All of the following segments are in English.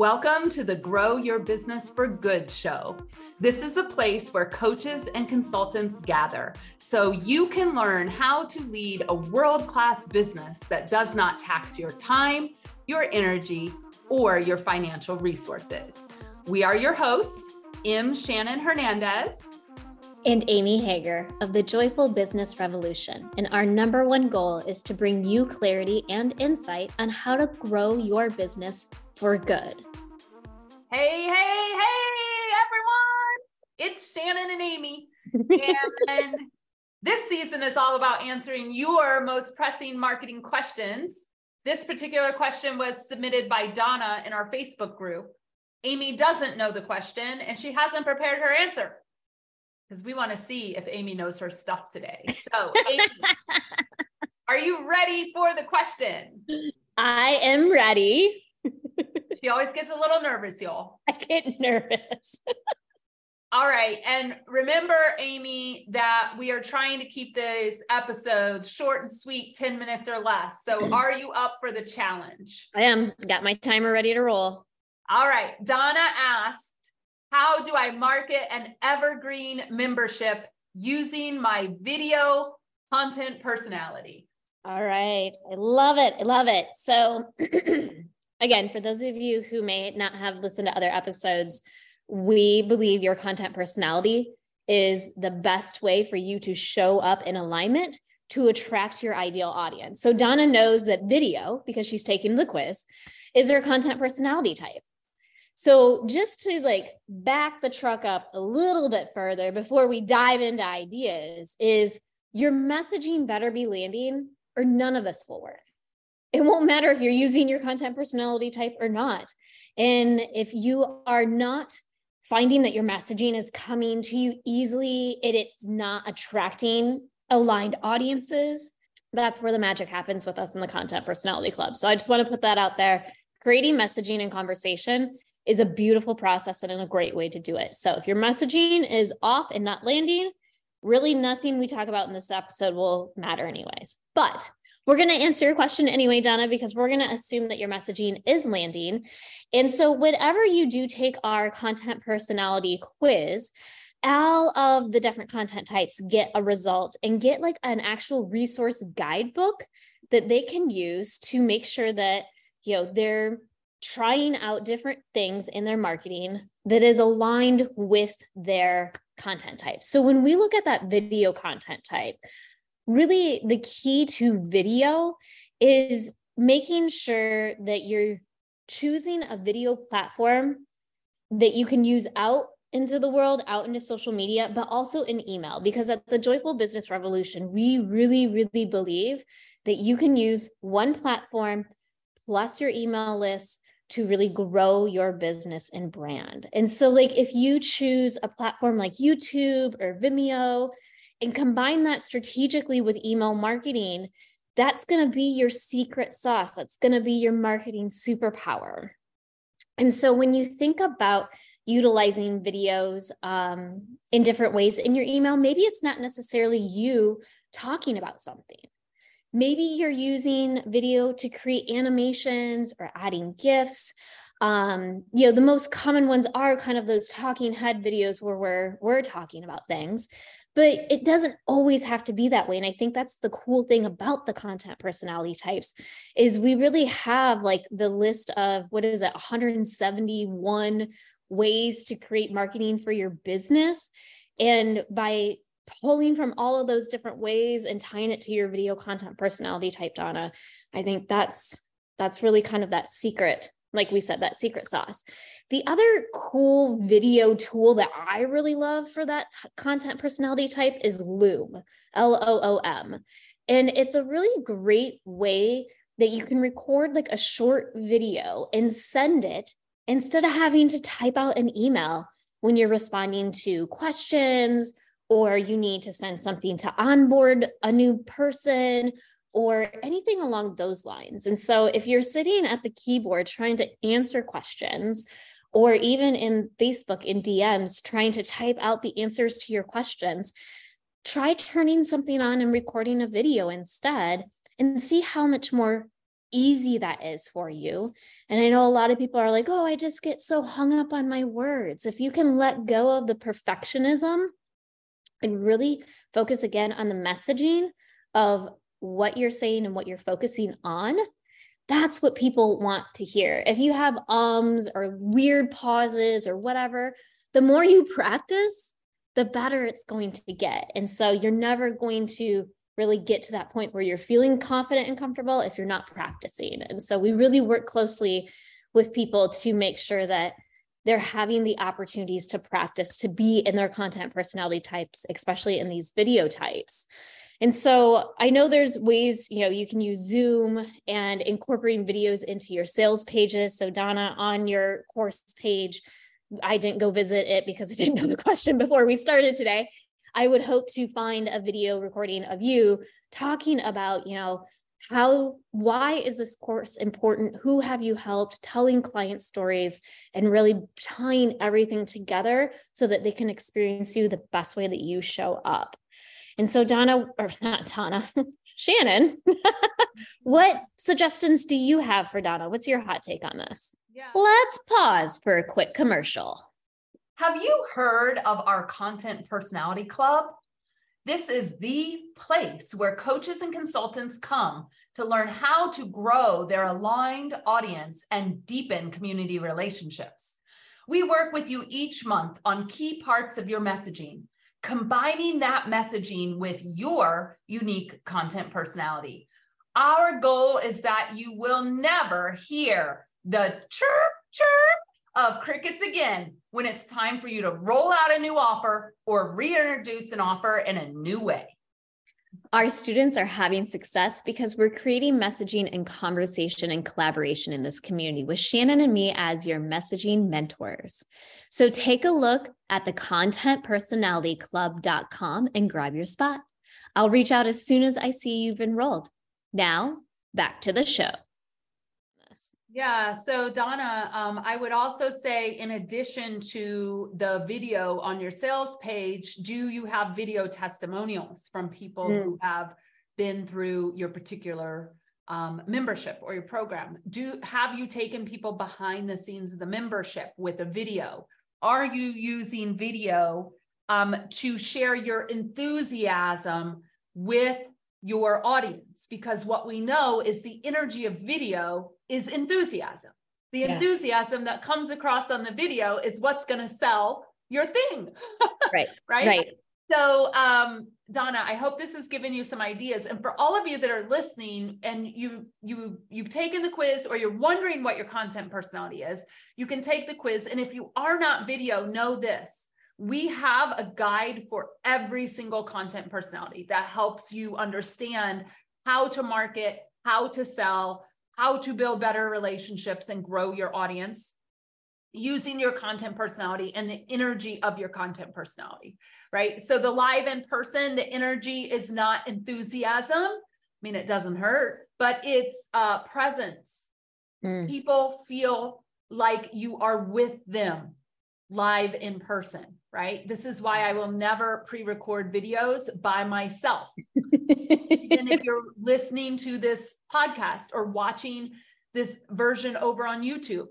Welcome to the Grow Your Business for Good show. This is a place where coaches and consultants gather so you can learn how to lead a world class business that does not tax your time, your energy, or your financial resources. We are your hosts, M. Shannon Hernandez and Amy Hager of the Joyful Business Revolution. And our number one goal is to bring you clarity and insight on how to grow your business for good. Hey, hey, hey, everyone. It's Shannon and Amy. and this season is all about answering your most pressing marketing questions. This particular question was submitted by Donna in our Facebook group. Amy doesn't know the question and she hasn't prepared her answer because we want to see if Amy knows her stuff today. So, Amy, are you ready for the question? I am ready. She always gets a little nervous, y'all. I get nervous. All right. And remember, Amy, that we are trying to keep these episodes short and sweet, 10 minutes or less. So are you up for the challenge? I am. Got my timer ready to roll. All right. Donna asked, How do I market an evergreen membership using my video content personality? All right. I love it. I love it. So, again, for those of you who may not have listened to other episodes, we believe your content personality is the best way for you to show up in alignment to attract your ideal audience. So Donna knows that video, because she's taking the quiz, is her content personality type. So just to like back the truck up a little bit further before we dive into ideas is your messaging better be landing or none of this will work it won't matter if you're using your content personality type or not. And if you are not finding that your messaging is coming to you easily, it, it's not attracting aligned audiences, that's where the magic happens with us in the Content Personality Club. So I just want to put that out there. Creating messaging and conversation is a beautiful process and a great way to do it. So if your messaging is off and not landing, really nothing we talk about in this episode will matter, anyways. But we're going to answer your question anyway, Donna, because we're going to assume that your messaging is landing. And so, whenever you do take our content personality quiz, all of the different content types get a result and get like an actual resource guidebook that they can use to make sure that you know they're trying out different things in their marketing that is aligned with their content type. So when we look at that video content type, really the key to video is making sure that you're choosing a video platform that you can use out into the world, out into social media, but also in email. Because at the Joyful Business Revolution, we really, really believe that you can use one platform plus your email list to really grow your business and brand. And so, like, if you choose a platform like YouTube or Vimeo, and combine that strategically with email marketing, that's going to be your secret sauce. That's going to be your marketing superpower. And so when you think about utilizing videos um, in different ways in your email, maybe it's not necessarily you talking about something. Maybe you're using video to create animations or adding GIFs. Um, you know, the most common ones are kind of those talking head videos where we're we're talking about things but it doesn't always have to be that way and i think that's the cool thing about the content personality types is we really have like the list of what is it 171 ways to create marketing for your business and by pulling from all of those different ways and tying it to your video content personality type donna i think that's that's really kind of that secret like we said, that secret sauce. The other cool video tool that I really love for that t- content personality type is Loom, L O O M. And it's a really great way that you can record like a short video and send it instead of having to type out an email when you're responding to questions or you need to send something to onboard a new person or anything along those lines. And so if you're sitting at the keyboard trying to answer questions, or even in Facebook in DMs trying to type out the answers to your questions, try turning something on and recording a video instead and see how much more easy that is for you. And I know a lot of people are like, oh, I just get so hung up on my words. If you can let go of the perfectionism and really focus again on the messaging of what you're saying and what you're focusing on, that's what people want to hear. If you have ums or weird pauses or whatever, the more you practice, the better it's going to get. And so you're never going to really get to that point where you're feeling confident and comfortable if you're not practicing. And so we really work closely with people to make sure that they're having the opportunities to practice to be in their content personality types, especially in these video types. And so I know there's ways, you know, you can use Zoom and incorporating videos into your sales pages. So Donna, on your course page, I didn't go visit it because I didn't know the question before we started today. I would hope to find a video recording of you talking about, you know, how why is this course important? Who have you helped? Telling client stories and really tying everything together so that they can experience you the best way that you show up. And so donna or not donna shannon what suggestions do you have for donna? What's your hot take on this? Yeah. let's pause for a quick commercial. Have you heard of our Content Personality Club? This is the place where coaches and consultants come to learn how to grow their aligned audience and deepen community relationships. We work with you each month on key parts of your messaging, combining that messaging with your unique content personality. Our goal is that you will never hear the chirp, chirp of crickets again when it's time for you to roll out a new offer or reintroduce an offer in a new way. Our students are having success because we're creating messaging and conversation and collaboration in this community with Shannon and me as your messaging mentors. So take a look at the contentpersonalityclub.com and grab your spot. I'll reach out as soon as I see you've enrolled. Now, back to the show. Yeah. So Donna, um, I would also say, in addition to the video on your sales page, do you have video testimonials from people mm. who have been through your particular um, membership or your program? Do have you taken people behind the scenes of the membership with a video? Are you using video um, to share your enthusiasm with your audience? Because what we know is the energy of video is enthusiasm. The yeah. enthusiasm that comes across on the video is what's going to sell your thing. right. right. Right. So, um, Donna, I hope this has given you some ideas. And for all of you that are listening and you you you've taken the quiz or you're wondering what your content personality is, you can take the quiz. And if you are not video, know this. We have a guide for every single content personality that helps you understand how to market, how to sell, how to build better relationships and grow your audience using your content personality and the energy of your content personality, right? So the live in person, the energy is not enthusiasm. I mean, it doesn't hurt, but it's uh, presence. Mm. People feel like you are with them live in person, right? This is why I will never pre record videos by myself. Even if you're listening to this podcast or watching this version over on YouTube,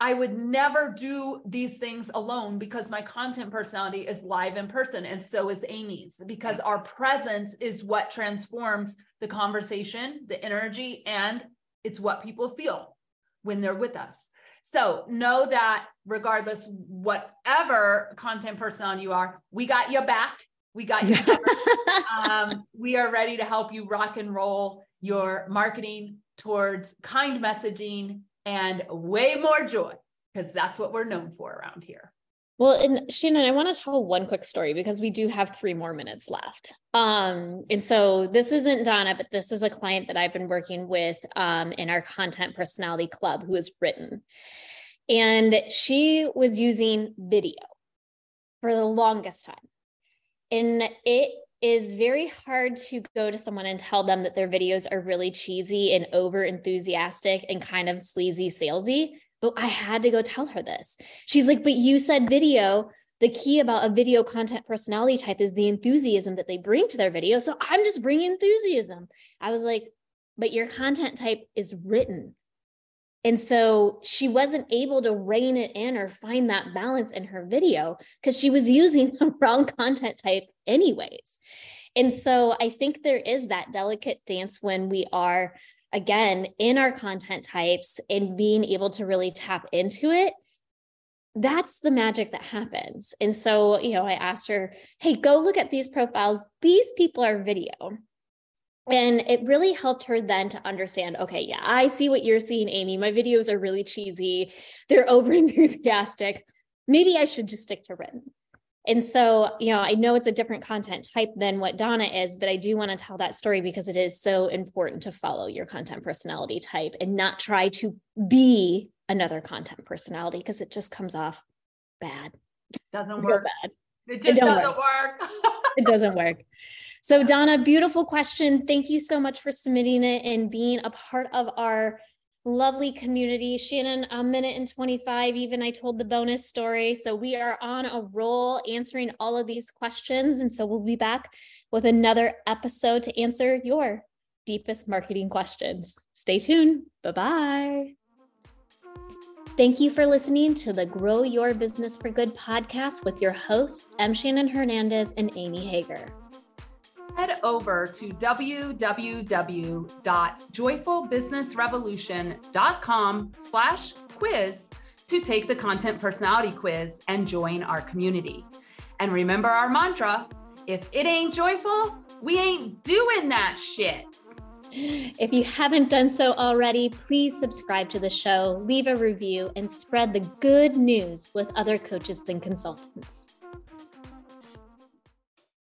I would never do these things alone because my content personality is live in person and so is Amy's because our presence is what transforms the conversation, the energy, and it's what people feel when they're with us. So know that regardless, whatever content personality you are, we got you back. We got you. um, we are ready to help you rock and roll your marketing towards kind messaging and way more joy because that's what we're known for around here. Well, and Shannon, I want to tell one quick story because we do have three more minutes left. Um, and so this isn't Donna, but this is a client that I've been working with um, in our content personality club who has written. And she was using video for the longest time. And it is very hard to go to someone and tell them that their videos are really cheesy and over enthusiastic and kind of sleazy salesy but I had to go tell her this. She's like, but you said video. The key about a video content personality type is the enthusiasm that they bring to their video. So I'm just bringing enthusiasm. I was like, but your content type is written. And so she wasn't able to rein it in or find that balance in her video because she was using the wrong content type, anyways. And so I think there is that delicate dance when we are, again, in our content types and being able to really tap into it. That's the magic that happens. And so, you know, I asked her, hey, go look at these profiles. These people are video. And it really helped her then to understand okay, yeah, I see what you're seeing, Amy. My videos are really cheesy, they're over enthusiastic. Maybe I should just stick to written. And so, you know, I know it's a different content type than what Donna is, but I do want to tell that story because it is so important to follow your content personality type and not try to be another content personality because it just comes off bad. Doesn't work. Bad. It just it doesn't work. work. it doesn't work. So, Donna, beautiful question. Thank you so much for submitting it and being a part of our lovely community. Shannon, a minute and 25, even I told the bonus story. So, we are on a roll answering all of these questions. And so, we'll be back with another episode to answer your deepest marketing questions. Stay tuned. Bye bye. Thank you for listening to the Grow Your Business for Good podcast with your hosts, M. Shannon Hernandez and Amy Hager head over to www.joyfulbusinessrevolution.com slash quiz to take the content personality quiz and join our community. And remember our mantra, if it ain't joyful, we ain't doing that shit. If you haven't done so already, please subscribe to the show, leave a review, and spread the good news with other coaches and consultants.